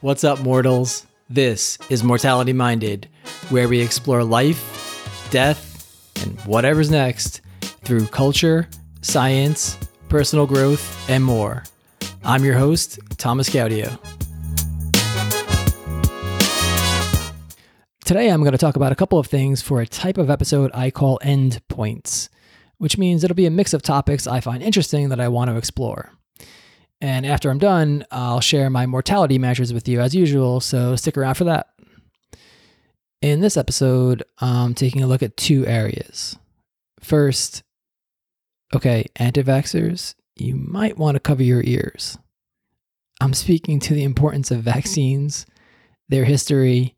What's up, mortals? This is Mortality Minded, where we explore life, death, and whatever's next through culture, science, personal growth, and more. I'm your host, Thomas Gaudio. Today, I'm going to talk about a couple of things for a type of episode I call end points, which means it'll be a mix of topics I find interesting that I want to explore. And after I'm done, I'll share my mortality measures with you as usual, so stick around for that. In this episode, I'm taking a look at two areas. First, okay, anti vaxxers, you might want to cover your ears. I'm speaking to the importance of vaccines, their history,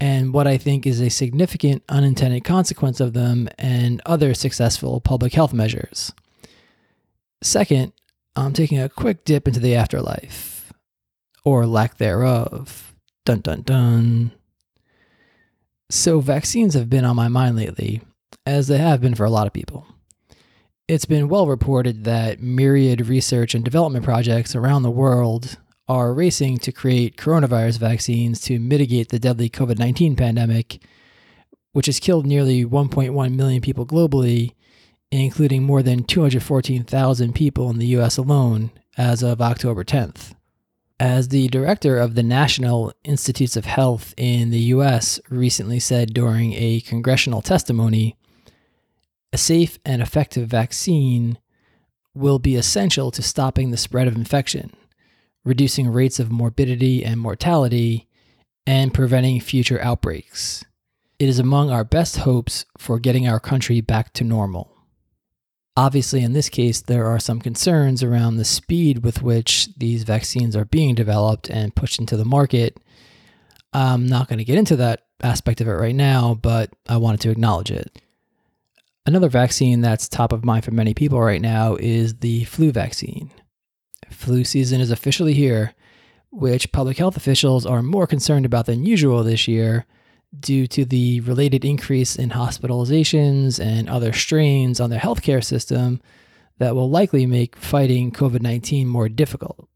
and what I think is a significant unintended consequence of them and other successful public health measures. Second, I'm taking a quick dip into the afterlife, or lack thereof. Dun dun dun. So, vaccines have been on my mind lately, as they have been for a lot of people. It's been well reported that myriad research and development projects around the world are racing to create coronavirus vaccines to mitigate the deadly COVID 19 pandemic, which has killed nearly 1.1 million people globally including more than 214,000 people in the US alone as of October 10th. As the director of the National Institutes of Health in the US recently said during a congressional testimony, a safe and effective vaccine will be essential to stopping the spread of infection, reducing rates of morbidity and mortality, and preventing future outbreaks. It is among our best hopes for getting our country back to normal. Obviously, in this case, there are some concerns around the speed with which these vaccines are being developed and pushed into the market. I'm not going to get into that aspect of it right now, but I wanted to acknowledge it. Another vaccine that's top of mind for many people right now is the flu vaccine. Flu season is officially here, which public health officials are more concerned about than usual this year due to the related increase in hospitalizations and other strains on their healthcare system that will likely make fighting COVID 19 more difficult.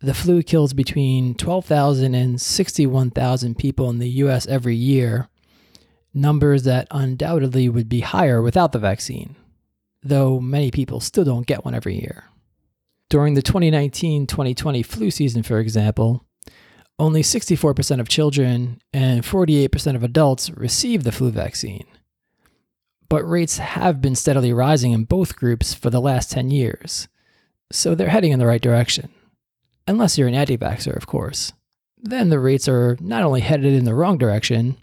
The flu kills between 12,000 and 61,000 people in the US every year, numbers that undoubtedly would be higher without the vaccine, though many people still don't get one every year. During the 2019 2020 flu season, for example, only 64% of children and 48% of adults receive the flu vaccine. But rates have been steadily rising in both groups for the last 10 years, so they're heading in the right direction. Unless you're an anti vaxxer, of course. Then the rates are not only headed in the wrong direction,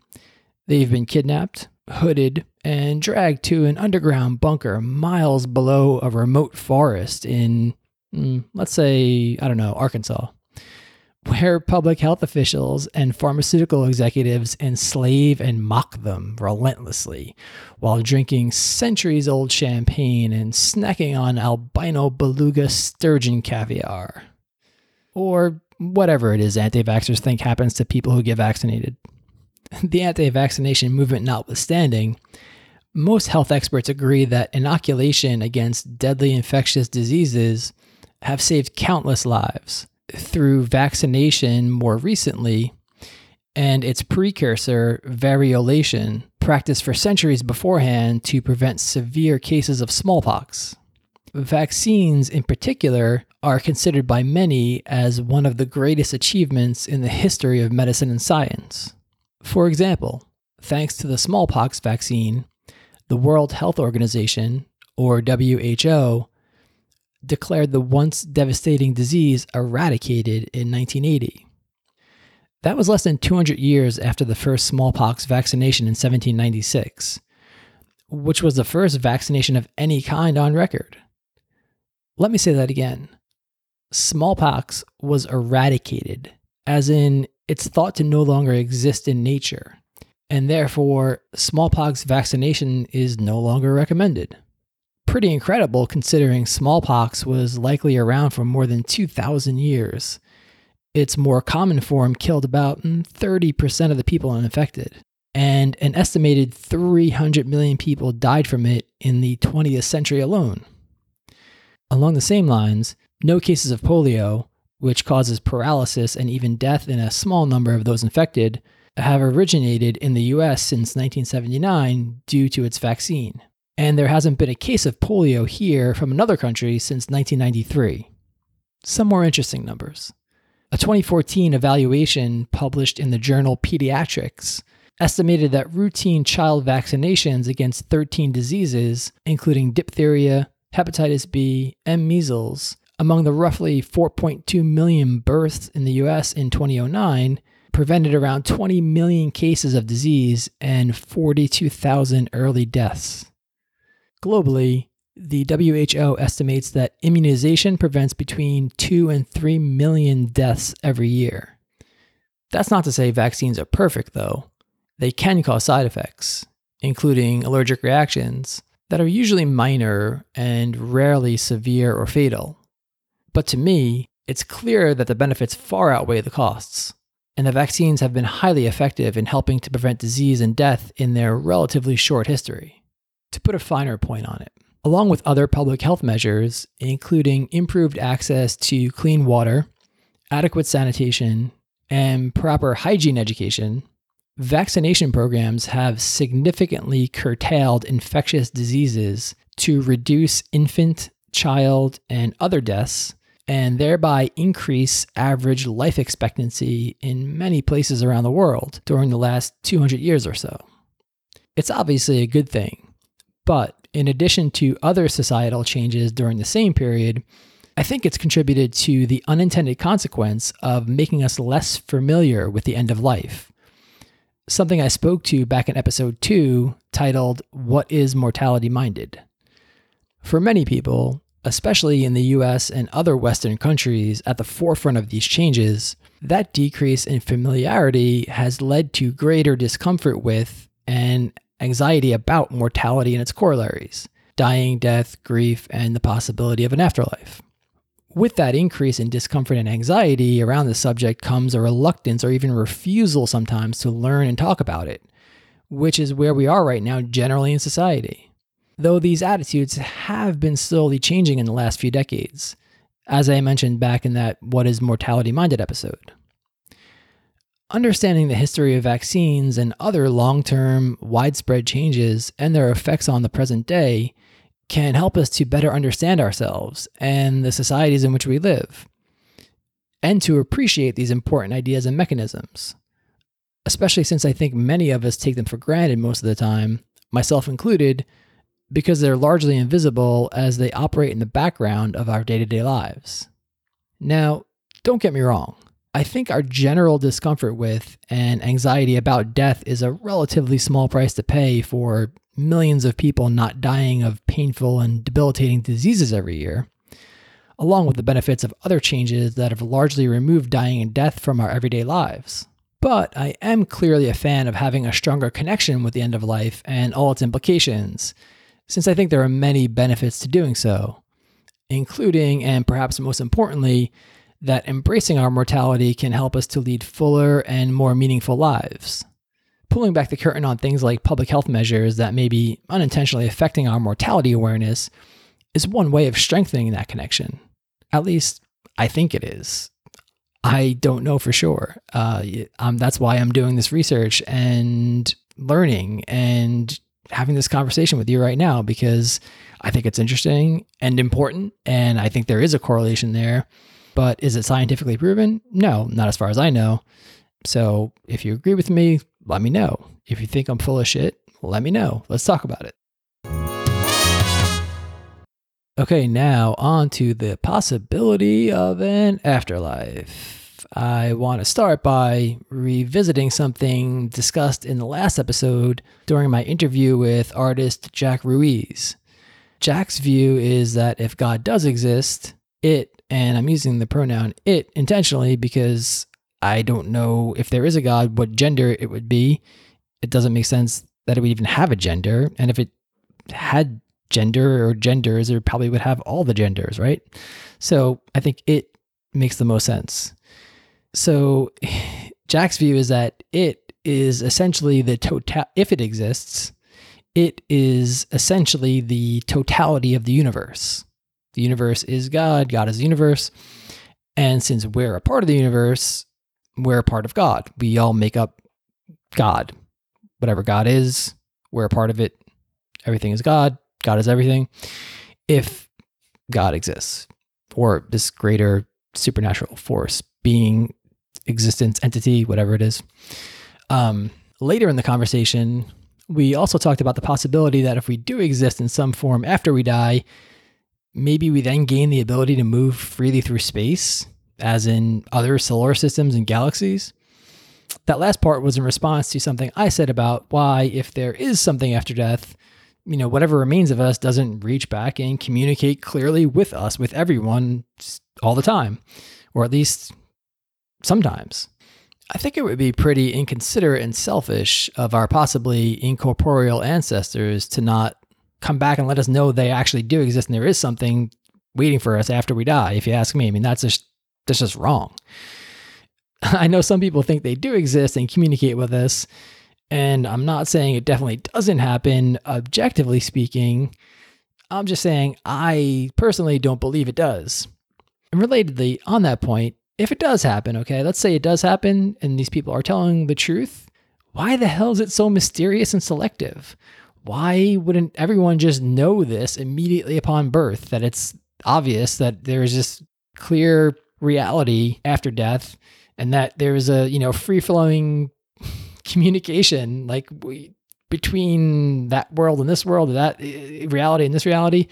they've been kidnapped, hooded, and dragged to an underground bunker miles below a remote forest in, mm, let's say, I don't know, Arkansas where public health officials and pharmaceutical executives enslave and mock them relentlessly while drinking centuries old champagne and snacking on albino beluga sturgeon caviar. Or whatever it is anti vaxxers think happens to people who get vaccinated. The anti vaccination movement notwithstanding, most health experts agree that inoculation against deadly infectious diseases have saved countless lives through vaccination more recently and its precursor, variolation, practiced for centuries beforehand to prevent severe cases of smallpox. Vaccines, in particular, are considered by many as one of the greatest achievements in the history of medicine and science. For example, thanks to the smallpox vaccine, the World Health Organization, or WHO, declared the once devastating disease eradicated in 1980. That was less than 200 years after the first smallpox vaccination in 1796, which was the first vaccination of any kind on record. Let me say that again. Smallpox was eradicated, as in, it's thought to no longer exist in nature, and therefore, smallpox vaccination is no longer recommended pretty incredible considering smallpox was likely around for more than 2,000 years. Its more common form killed about mm, 30% of the people infected, and an estimated 300 million people died from it in the 20th century alone. Along the same lines, no cases of polio, which causes paralysis and even death in a small number of those infected, have originated in the US since 1979 due to its vaccine. And there hasn't been a case of polio here from another country since 1993. Some more interesting numbers. A 2014 evaluation published in the journal Pediatrics estimated that routine child vaccinations against 13 diseases, including diphtheria, hepatitis B, and measles, among the roughly 4.2 million births in the US in 2009, prevented around 20 million cases of disease and 42,000 early deaths. Globally, the WHO estimates that immunization prevents between 2 and 3 million deaths every year. That's not to say vaccines are perfect, though. They can cause side effects, including allergic reactions, that are usually minor and rarely severe or fatal. But to me, it's clear that the benefits far outweigh the costs and the vaccines have been highly effective in helping to prevent disease and death in their relatively short history. To put a finer point on it, along with other public health measures, including improved access to clean water, adequate sanitation, and proper hygiene education, vaccination programs have significantly curtailed infectious diseases to reduce infant, child, and other deaths and thereby increase average life expectancy in many places around the world during the last 200 years or so. It's obviously a good thing, but in addition to other societal changes during the same period, I think it's contributed to the unintended consequence of making us less familiar with the end of life. Something I spoke to back in episode 2 titled, What is Mortality Minded? For many people, especially in the US and other Western countries at the forefront of these changes, that decrease in familiarity has led to greater discomfort with and anxiety about mortality and its corollaries dying, death, grief, and the possibility of an afterlife. With that increase in discomfort and anxiety around the subject comes a reluctance or even refusal sometimes to learn and talk about it, which is where we are right now generally in society though these attitudes have been slowly changing in the last few decades, as I mentioned back in that What is Mortality Minded episode. Understanding the history of vaccines and other long term, widespread changes and their effects on the present day can help us to better understand ourselves and the societies in which we live, and to appreciate these important ideas and mechanisms. Especially since I think many of us take them for granted most of the time, myself included, because they're largely invisible as they operate in the background of our day to day lives. Now, don't get me wrong. I think our general discomfort with and anxiety about death is a relatively small price to pay for millions of people not dying of painful and debilitating diseases every year, along with the benefits of other changes that have largely removed dying and death from our everyday lives. But I am clearly a fan of having a stronger connection with the end of life and all its implications, since I think there are many benefits to doing so, including, and perhaps most importantly, that embracing our mortality can help us to lead fuller and more meaningful lives. Pulling back the curtain on things like public health measures that may be unintentionally affecting our mortality awareness is one way of strengthening that connection. At least, I think it is. I don't know for sure. Uh, um, that's why I'm doing this research and learning and having this conversation with you right now because I think it's interesting and important. And I think there is a correlation there. But is it scientifically proven? No, not as far as I know. So if you agree with me, let me know. If you think I'm full of shit, let me know. Let's talk about it. Okay, now on to the possibility of an afterlife. I want to start by revisiting something discussed in the last episode during my interview with artist Jack Ruiz. Jack's view is that if God does exist, it, and I'm using the pronoun it intentionally because I don't know if there is a God, what gender it would be. It doesn't make sense that it would even have a gender. And if it had gender or genders, it probably would have all the genders, right? So I think it makes the most sense. So Jack's view is that it is essentially the total if it exists, it is essentially the totality of the universe. The universe is God, God is the universe. And since we're a part of the universe, we're a part of God. We all make up God. Whatever God is, we're a part of it. Everything is God. God is everything. If God exists, or this greater supernatural force, being, existence, entity, whatever it is. Um, later in the conversation, we also talked about the possibility that if we do exist in some form after we die, maybe we then gain the ability to move freely through space, as in other solar systems and galaxies. That last part was in response to something I said about why, if there is something after death, you know, whatever remains of us doesn't reach back and communicate clearly with us, with everyone all the time, or at least sometimes. I think it would be pretty inconsiderate and selfish of our possibly incorporeal ancestors to not come back and let us know they actually do exist and there is something waiting for us after we die, if you ask me. I mean, that's just that's just wrong. I know some people think they do exist and communicate with us, and I'm not saying it definitely doesn't happen, objectively speaking. I'm just saying I personally don't believe it does. And relatedly, on that point, if it does happen, okay, let's say it does happen and these people are telling the truth, why the hell is it so mysterious and selective? Why wouldn't everyone just know this immediately upon birth that it's obvious that there's this clear reality after death and that there's a, you know, free flowing communication like we, between that world and this world, that eh, reality and this reality,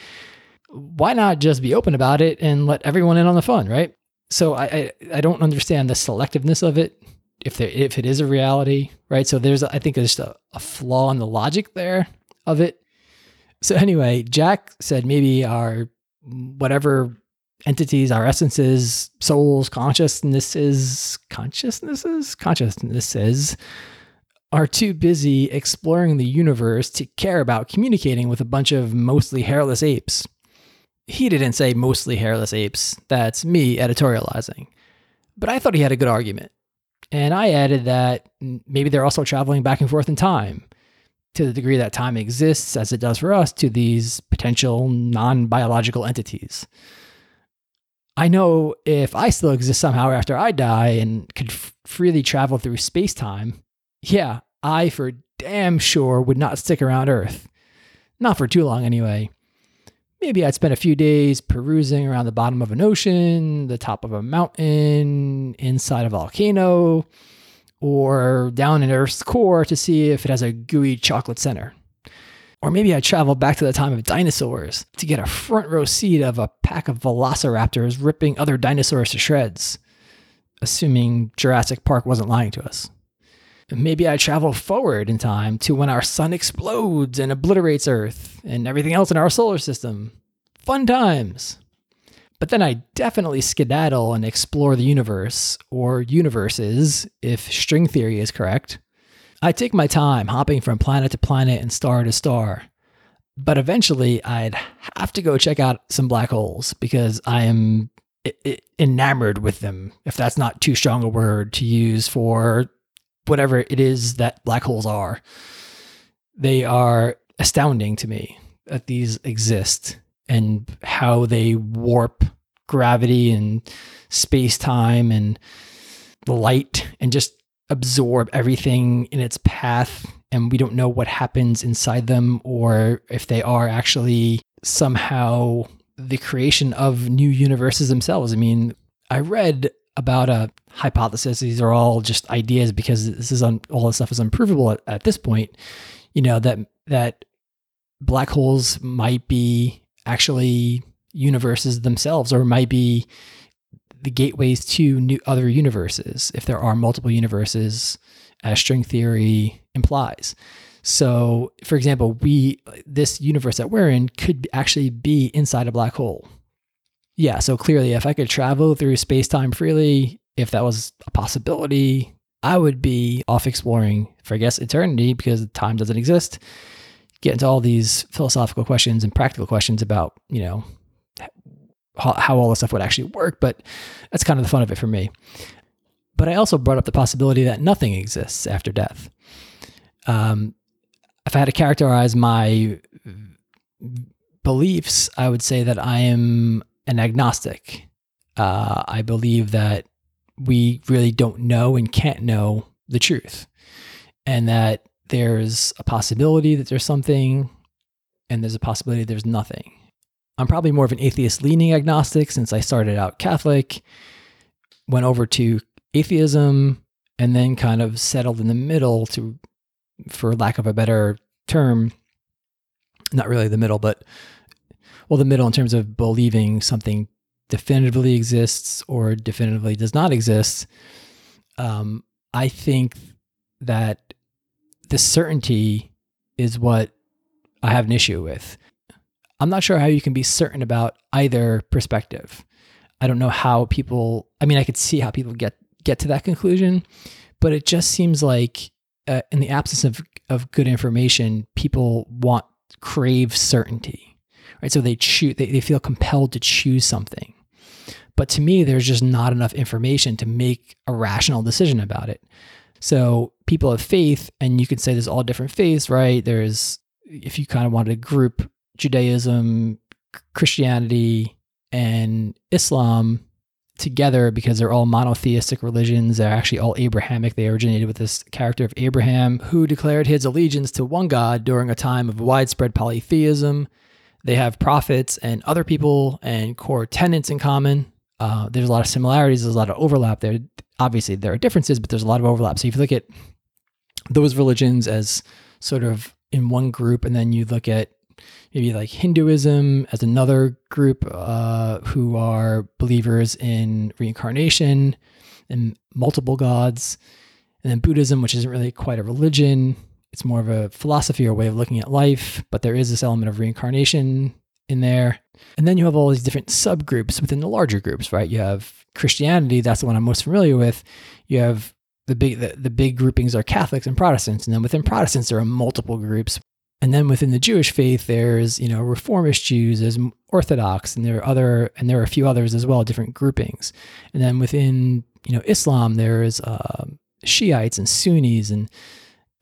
why not just be open about it and let everyone in on the fun, right? So I I, I don't understand the selectiveness of it. If there if it is a reality, right? So there's I think there's a, a flaw in the logic there of it. So anyway, Jack said maybe our whatever entities, our essences, souls, consciousnesses, consciousnesses, consciousnesses are too busy exploring the universe to care about communicating with a bunch of mostly hairless apes. He didn't say mostly hairless apes. That's me editorializing. But I thought he had a good argument. And I added that maybe they're also traveling back and forth in time to the degree that time exists as it does for us to these potential non biological entities. I know if I still exist somehow after I die and could f- freely travel through space time, yeah, I for damn sure would not stick around Earth. Not for too long, anyway. Maybe I'd spend a few days perusing around the bottom of an ocean, the top of a mountain, inside a volcano, or down in Earth's core to see if it has a gooey chocolate center. Or maybe I travel back to the time of dinosaurs to get a front row seat of a pack of velociraptors ripping other dinosaurs to shreds, assuming Jurassic Park wasn't lying to us. Maybe I travel forward in time to when our sun explodes and obliterates Earth and everything else in our solar system. Fun times. But then I definitely skedaddle and explore the universe, or universes, if string theory is correct. I take my time hopping from planet to planet and star to star. But eventually, I'd have to go check out some black holes because I am enamored with them, if that's not too strong a word to use for whatever it is that black holes are. They are astounding to me that these exist and how they warp gravity and space time and light and just absorb everything in its path and we don't know what happens inside them or if they are actually somehow the creation of new universes themselves. I mean, I read about a hypothesis. These are all just ideas because this is un, all this stuff is unprovable at, at this point. You know that that black holes might be actually universes themselves, or might be the gateways to new other universes if there are multiple universes, as string theory implies. So, for example, we this universe that we're in could actually be inside a black hole yeah, so clearly, if I could travel through space time freely, if that was a possibility, I would be off exploring for, I guess, eternity because time doesn't exist. Get into all these philosophical questions and practical questions about, you know, how, how all this stuff would actually work. But that's kind of the fun of it for me. But I also brought up the possibility that nothing exists after death. Um, if I had to characterize my beliefs, I would say that I am an agnostic. Uh, I believe that we really don't know and can't know the truth, and that there's a possibility that there's something, and there's a possibility there's nothing. I'm probably more of an atheist leaning agnostic since I started out Catholic, went over to atheism, and then kind of settled in the middle to, for lack of a better term, not really the middle, but well, the middle in terms of believing something definitively exists or definitively does not exist. Um, I think that the certainty is what I have an issue with. I'm not sure how you can be certain about either perspective. I don't know how people, I mean, I could see how people get, get to that conclusion, but it just seems like uh, in the absence of, of good information, people want, crave certainty, right? So they choose, they, they feel compelled to choose something. But to me, there's just not enough information to make a rational decision about it. So people of faith, and you could say there's all different faiths, right? There's, if you kind of wanted to group Judaism, Christianity, and Islam together because they're all monotheistic religions. They're actually all Abrahamic. They originated with this character of Abraham who declared his allegiance to one God during a time of widespread polytheism. They have prophets and other people and core tenets in common. Uh, there's a lot of similarities. There's a lot of overlap there. Obviously, there are differences, but there's a lot of overlap. So if you look at those religions as sort of in one group, and then you look at maybe like Hinduism as another group uh, who are believers in reincarnation and multiple gods. And then Buddhism, which isn't really quite a religion, it's more of a philosophy or way of looking at life, but there is this element of reincarnation in there. And then you have all these different subgroups within the larger groups, right? You have Christianity, that's the one I'm most familiar with. You have the big the, the big groupings are Catholics and Protestants, and then within Protestants there are multiple groups and then within the Jewish faith, there's you know reformist Jews, there's Orthodox, and there are other, and there are a few others as well, different groupings. And then within you know Islam, there's uh, Shiites and Sunnis, and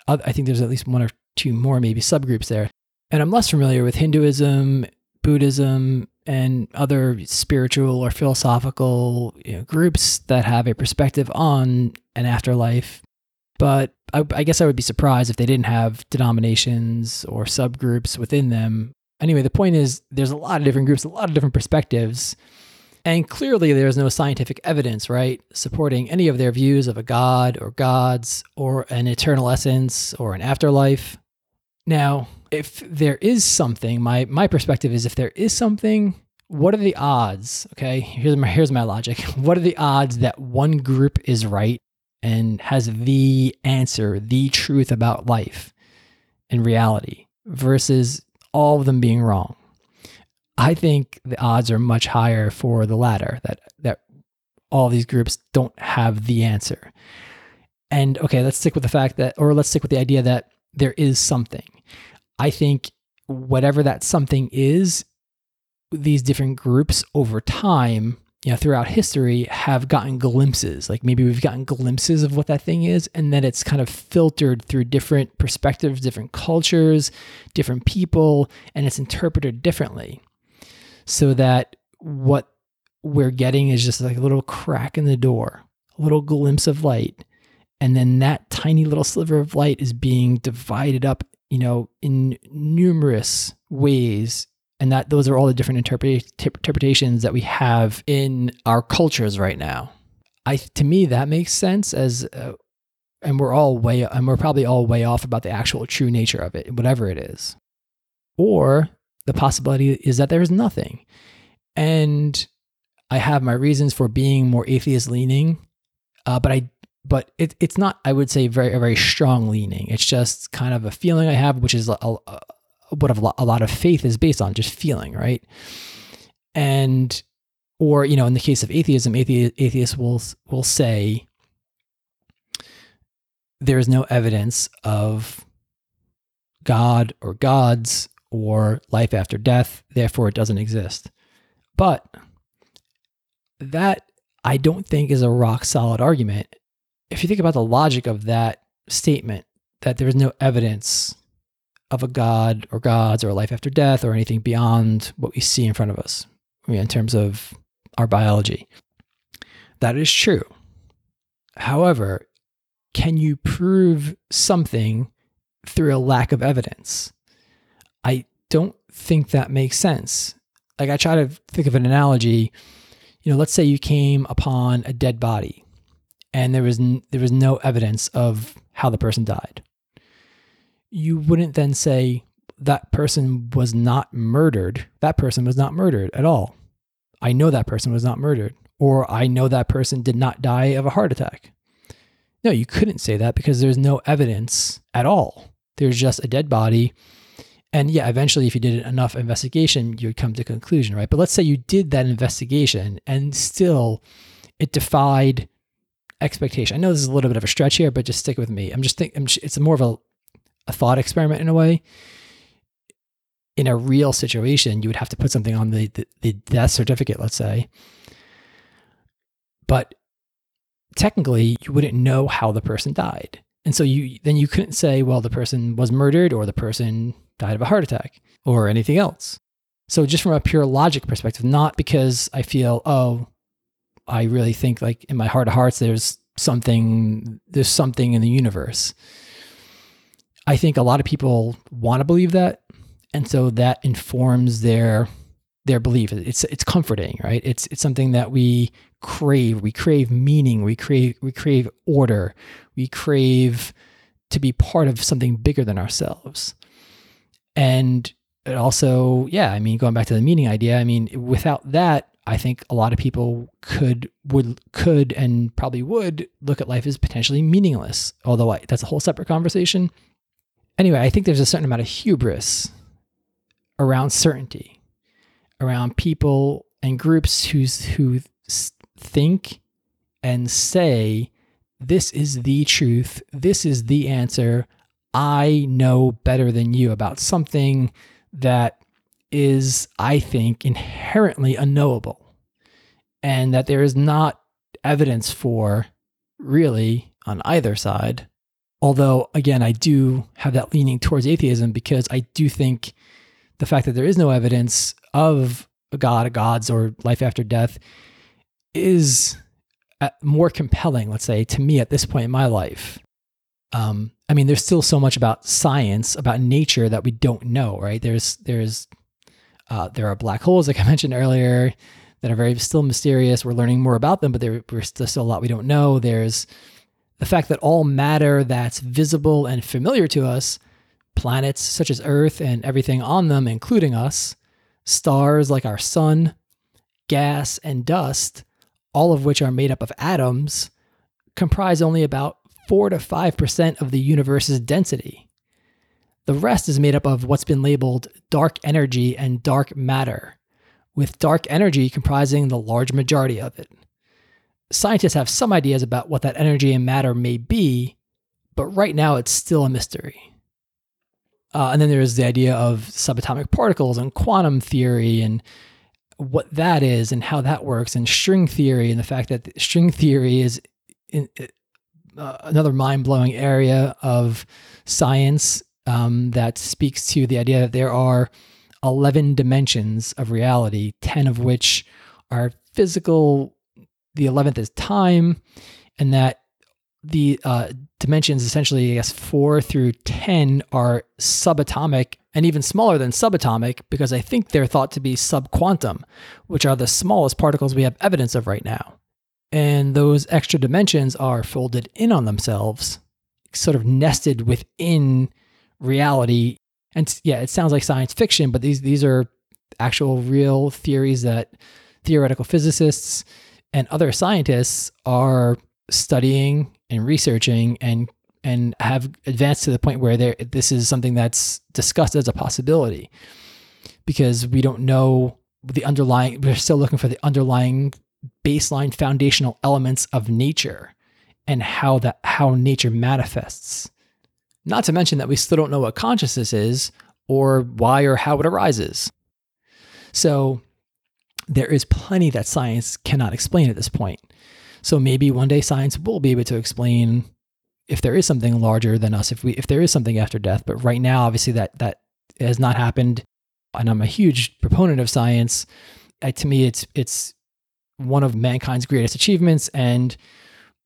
I think there's at least one or two more maybe subgroups there. And I'm less familiar with Hinduism, Buddhism, and other spiritual or philosophical you know, groups that have a perspective on an afterlife but I, I, guess I would be surprised if they didn't have denominations or subgroups within them. Anyway, the point is there's a lot of different groups, a lot of different perspectives. And clearly, there's no scientific evidence, right, supporting any of their views of a god or gods or an eternal essence or an afterlife. Now, if there is something, my, my perspective is if there is something, what are the odds? Okay, here's my, here's my logic. What are the odds that one group is right and has the answer, the truth about life and reality versus all of them being wrong. I think the odds are much higher for the latter that that all these groups don't have the answer. And okay, let's stick with the fact that or let's stick with the idea that there is something. I think whatever that something is, these different groups over time you know, throughout history have gotten glimpses. Like maybe we've gotten glimpses of what that thing is, and then it's kind of filtered through different perspectives, different cultures, different people, and it's interpreted differently. So that what we're getting is just like a little crack in the door, a little glimpse of light. And then that tiny little sliver of light is being divided up, you know, in numerous ways and that those are all the different interpretations that we have in our cultures right now. I to me that makes sense as uh, and we're all way and we're probably all way off about the actual true nature of it, whatever it is. Or the possibility is that there is nothing. And I have my reasons for being more atheist leaning, uh, but I but it, it's not I would say very a very strong leaning. It's just kind of a feeling I have, which is a, a, what a lot of faith is based on, just feeling, right? And or you know, in the case of atheism, atheists will will say there is no evidence of God or gods or life after death, therefore it doesn't exist. But that I don't think is a rock solid argument. If you think about the logic of that statement, that there is no evidence of a god or gods or a life after death or anything beyond what we see in front of us in terms of our biology. That is true. However, can you prove something through a lack of evidence? I don't think that makes sense. Like I try to think of an analogy, you know, let's say you came upon a dead body and there was n- there was no evidence of how the person died. You wouldn't then say that person was not murdered. That person was not murdered at all. I know that person was not murdered or I know that person did not die of a heart attack. No, you couldn't say that because there's no evidence at all. There's just a dead body. And yeah, eventually, if you did enough investigation, you would come to a conclusion, right? But let's say you did that investigation and still it defied expectation. I know this is a little bit of a stretch here, but just stick with me. I'm just thinking it's more of a, a thought experiment in a way. In a real situation, you would have to put something on the, the, the death certificate, let's say, but technically you wouldn't know how the person died. And so you then you couldn't say, well, the person was murdered or the person died of a heart attack or anything else. So just from a pure logic perspective, not because I feel, oh, I really think like in my heart of hearts there's something there's something in the universe. I think a lot of people want to believe that. And so that informs their their belief. It's it's comforting, right? It's it's something that we crave. We crave meaning. We crave we crave order. We crave to be part of something bigger than ourselves. And it also, yeah, I mean, going back to the meaning idea, I mean, without that, I think a lot of people could would could and probably would look at life as potentially meaningless. Although I, that's a whole separate conversation. Anyway, I think there's a certain amount of hubris around certainty around people and groups who's who think and say this is the truth this is the answer i know better than you about something that is i think inherently unknowable and that there is not evidence for really on either side although again i do have that leaning towards atheism because i do think the fact that there is no evidence of a god, a gods, or life after death is uh, more compelling, let's say, to me at this point in my life. Um, I mean, there's still so much about science, about nature that we don't know, right? There's there's uh, there are black holes, like I mentioned earlier, that are very still mysterious. We're learning more about them, but there's still a lot we don't know. There's the fact that all matter that's visible and familiar to us planets such as Earth and everything on them, including us, stars like our sun, gas, and dust, all of which are made up of atoms, comprise only about 4 to 5% of the universe's density. The rest is made up of what's been labeled dark energy and dark matter, with dark energy comprising the large majority of it. Scientists have some ideas about what that energy and matter may be, but right now it's still a mystery. Uh, and then there's the idea of subatomic particles and quantum theory and what that is and how that works, and string theory and the fact that string theory is in, uh, another mind blowing area of science um, that speaks to the idea that there are 11 dimensions of reality, 10 of which are physical, the 11th is time, and that the uh, dimensions, essentially, I guess four through 10, are subatomic and even smaller than subatomic because I think they're thought to be subquantum, which are the smallest particles we have evidence of right now. And those extra dimensions are folded in on themselves, sort of nested within reality. And yeah, it sounds like science fiction, but these, these are actual real theories that theoretical physicists and other scientists are studying and researching and and have advanced to the point where there this is something that's discussed as a possibility because we don't know the underlying we're still looking for the underlying baseline foundational elements of nature and how that how nature manifests not to mention that we still don't know what consciousness is or why or how it arises so there is plenty that science cannot explain at this point so maybe one day science will be able to explain if there is something larger than us, if we if there is something after death. But right now, obviously that that has not happened. And I'm a huge proponent of science. Uh, to me, it's it's one of mankind's greatest achievements. And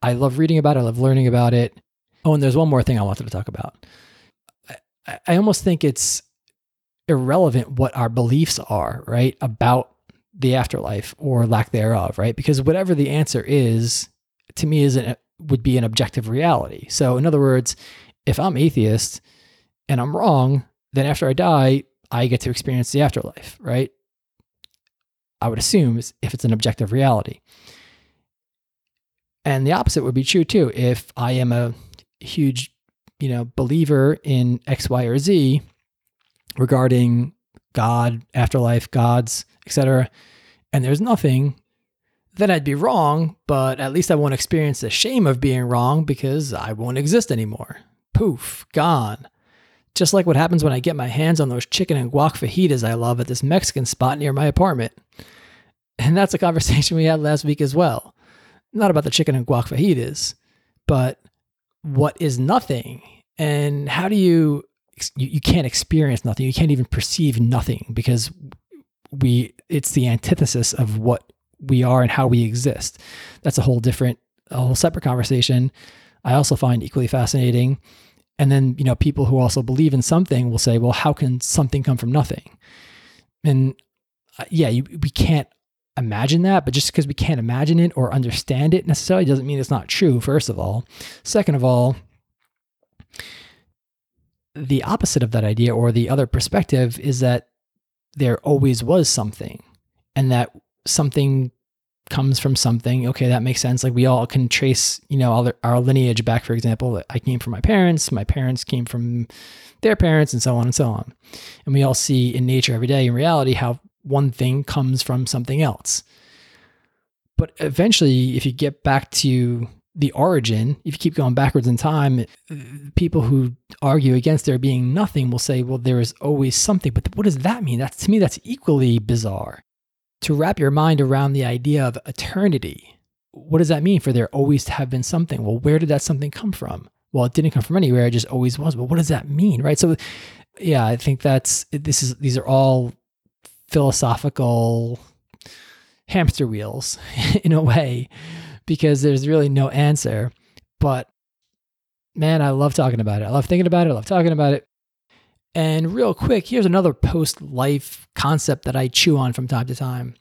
I love reading about it, I love learning about it. Oh, and there's one more thing I wanted to talk about. I, I almost think it's irrelevant what our beliefs are, right? About the afterlife or lack thereof, right? Because whatever the answer is, to me, is an, would be an objective reality. So, in other words, if I'm atheist and I'm wrong, then after I die, I get to experience the afterlife, right? I would assume if it's an objective reality. And the opposite would be true too. If I am a huge, you know, believer in X, Y, or Z regarding God, afterlife, gods, etc., and there's nothing, then I'd be wrong, but at least I won't experience the shame of being wrong because I won't exist anymore. Poof, gone. Just like what happens when I get my hands on those chicken and guac fajitas I love at this Mexican spot near my apartment. And that's a conversation we had last week as well. Not about the chicken and guac fajitas, but what is nothing? And how do you you, you can't experience nothing. You can't even perceive nothing because we it's the antithesis of what we are and how we exist. That's a whole different a whole separate conversation. I also find equally fascinating. And then you know people who also believe in something will say well how can something come from nothing? And uh, yeah you, we can't imagine that but just because we can't imagine it or understand it necessarily doesn't mean it's not true first of all. Second of all the opposite of that idea or the other perspective is that there always was something and that something comes from something. Okay that makes sense. Like we all can trace you know our, our lineage back for example i came from my parents my parents came from their parents and so on and so on. And we all see in nature every day in reality how one thing comes from something else but eventually if you get back to the origin, if you keep going backwards in time, people who argue against there being nothing will say, well, there is always something. But what does that mean? That's to me, that's equally bizarre. To wrap your mind around the idea of eternity, what does that mean for there always to have been something? Well, where did that something come from? Well, it didn't come from anywhere, it just always was. But what does that mean? Right. So yeah, I think that's this is these are all philosophical hamster wheels in a way because there's really no answer. But man, I love talking about it. I love thinking about it. I love talking about it. And real quick, here's another post life concept that I chew on from time to time.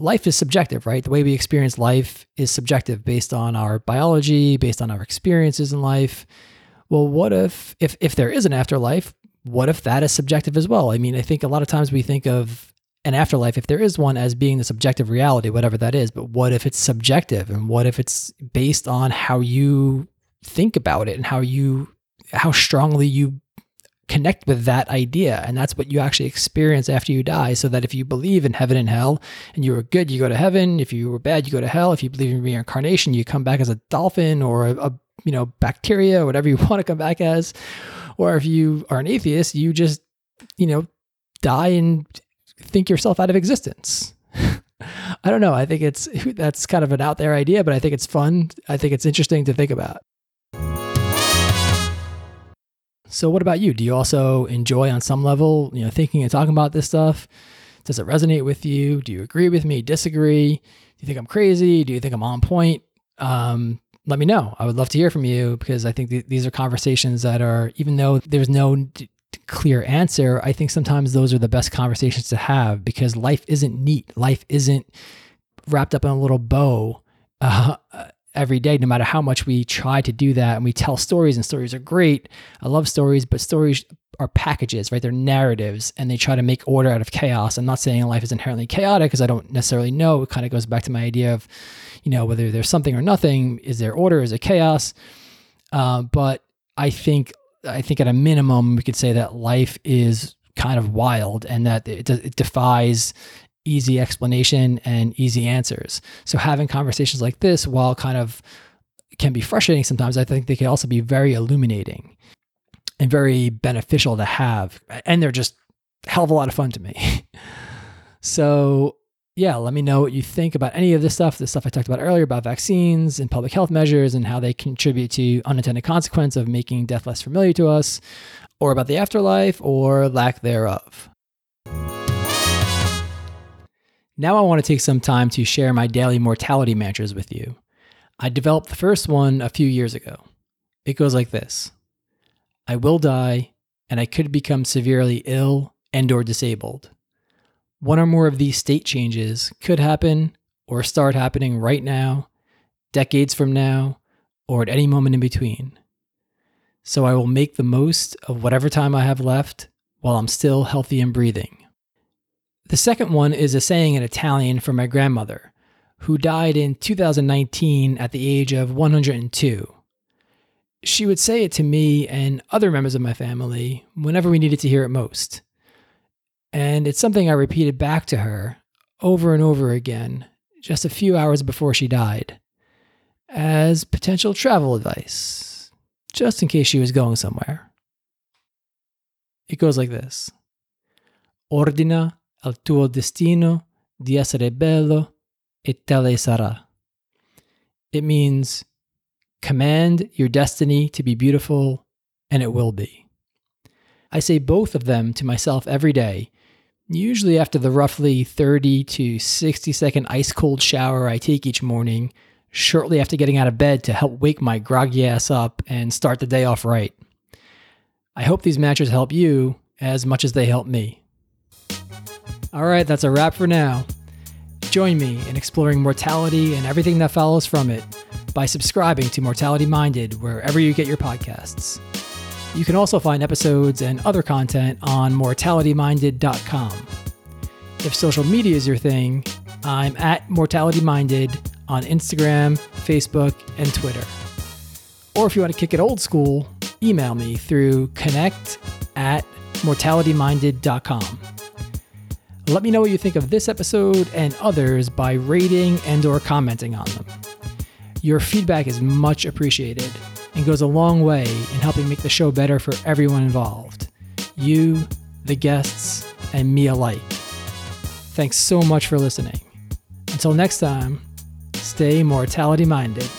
Life is subjective, right? The way we experience life is subjective based on our biology, based on our experiences in life. Well, what if if if there is an afterlife, what if that is subjective as well? I mean, I think a lot of times we think of an afterlife, if there is one, as being the subjective reality, whatever that is. But what if it's subjective? And what if it's based on how you think about it and how you, how strongly you connect with that idea? And that's what you actually experience after you die. So that if you believe in heaven and hell and you were good, you go to heaven. If you were bad, you go to hell. If you believe in reincarnation, you come back as a dolphin or a, a you know, bacteria, whatever you want to come back as. Or if you are an atheist, you just, you know, die and think yourself out of existence. I don't know. I think it's that's kind of an out there idea, but I think it's fun. I think it's interesting to think about. So what about you? Do you also enjoy on some level, you know, thinking and talking about this stuff? Does it resonate with you? Do you agree with me? Disagree? Do you think I'm crazy? Do you think I'm on point? Um, let me know. I would love to hear from you because I think th- these are conversations that are, even though there's no clear answer, I think sometimes those are the best conversations to have because life isn't neat. Life isn't wrapped up in a little bow uh, every day, no matter how much we try to do that. And we tell stories, and stories are great. I love stories, but stories are packages, right? They're narratives and they try to make order out of chaos. I'm not saying life is inherently chaotic because I don't necessarily know. It kind of goes back to my idea of, you know, whether there's something or nothing. Is there order? Is it chaos? Uh, but I think I think at a minimum, we could say that life is kind of wild and that it, it defies easy explanation and easy answers. So having conversations like this, while kind of can be frustrating sometimes, I think they can also be very illuminating and very beneficial to have. And they're just hell of a lot of fun to me. so yeah, let me know what you think about any of this stuff, the stuff I talked about earlier about vaccines and public health measures and how they contribute to unintended consequence of making death less familiar to us, or about the afterlife or lack thereof. Now I want to take some time to share my daily mortality mantras with you. I developed the first one a few years ago. It goes like this. I will die and I could become severely ill and or disabled. One or more of these state changes could happen or start happening right now, decades from now, or at any moment in between. So I will make the most of whatever time I have left while I'm still healthy and breathing. The second one is a saying in Italian from my grandmother, who died in 2019 at the age of 102. She would say it to me and other members of my family whenever we needed to hear it most. And it's something I repeated back to her over and over again just a few hours before she died as potential travel advice, just in case she was going somewhere. It goes like this Ordina al tuo destino di essere bello e tale sarà. It means command your destiny to be beautiful, and it will be. I say both of them to myself every day, usually after the roughly 30 to 60 second ice cold shower I take each morning, shortly after getting out of bed to help wake my groggy ass up and start the day off right. I hope these matches help you as much as they help me. All right, that's a wrap for now. Join me in exploring mortality and everything that follows from it by subscribing to Mortality Minded wherever you get your podcasts. You can also find episodes and other content on mortalityminded.com. If social media is your thing, I'm at Mortality Minded on Instagram, Facebook, and Twitter. Or if you want to kick it old school, email me through connect at mortalityminded.com. Let me know what you think of this episode and others by rating and or commenting on them. Your feedback is much appreciated and goes a long way in helping make the show better for everyone involved. You, the guests, and me alike. Thanks so much for listening. Until next time, stay mortality minded.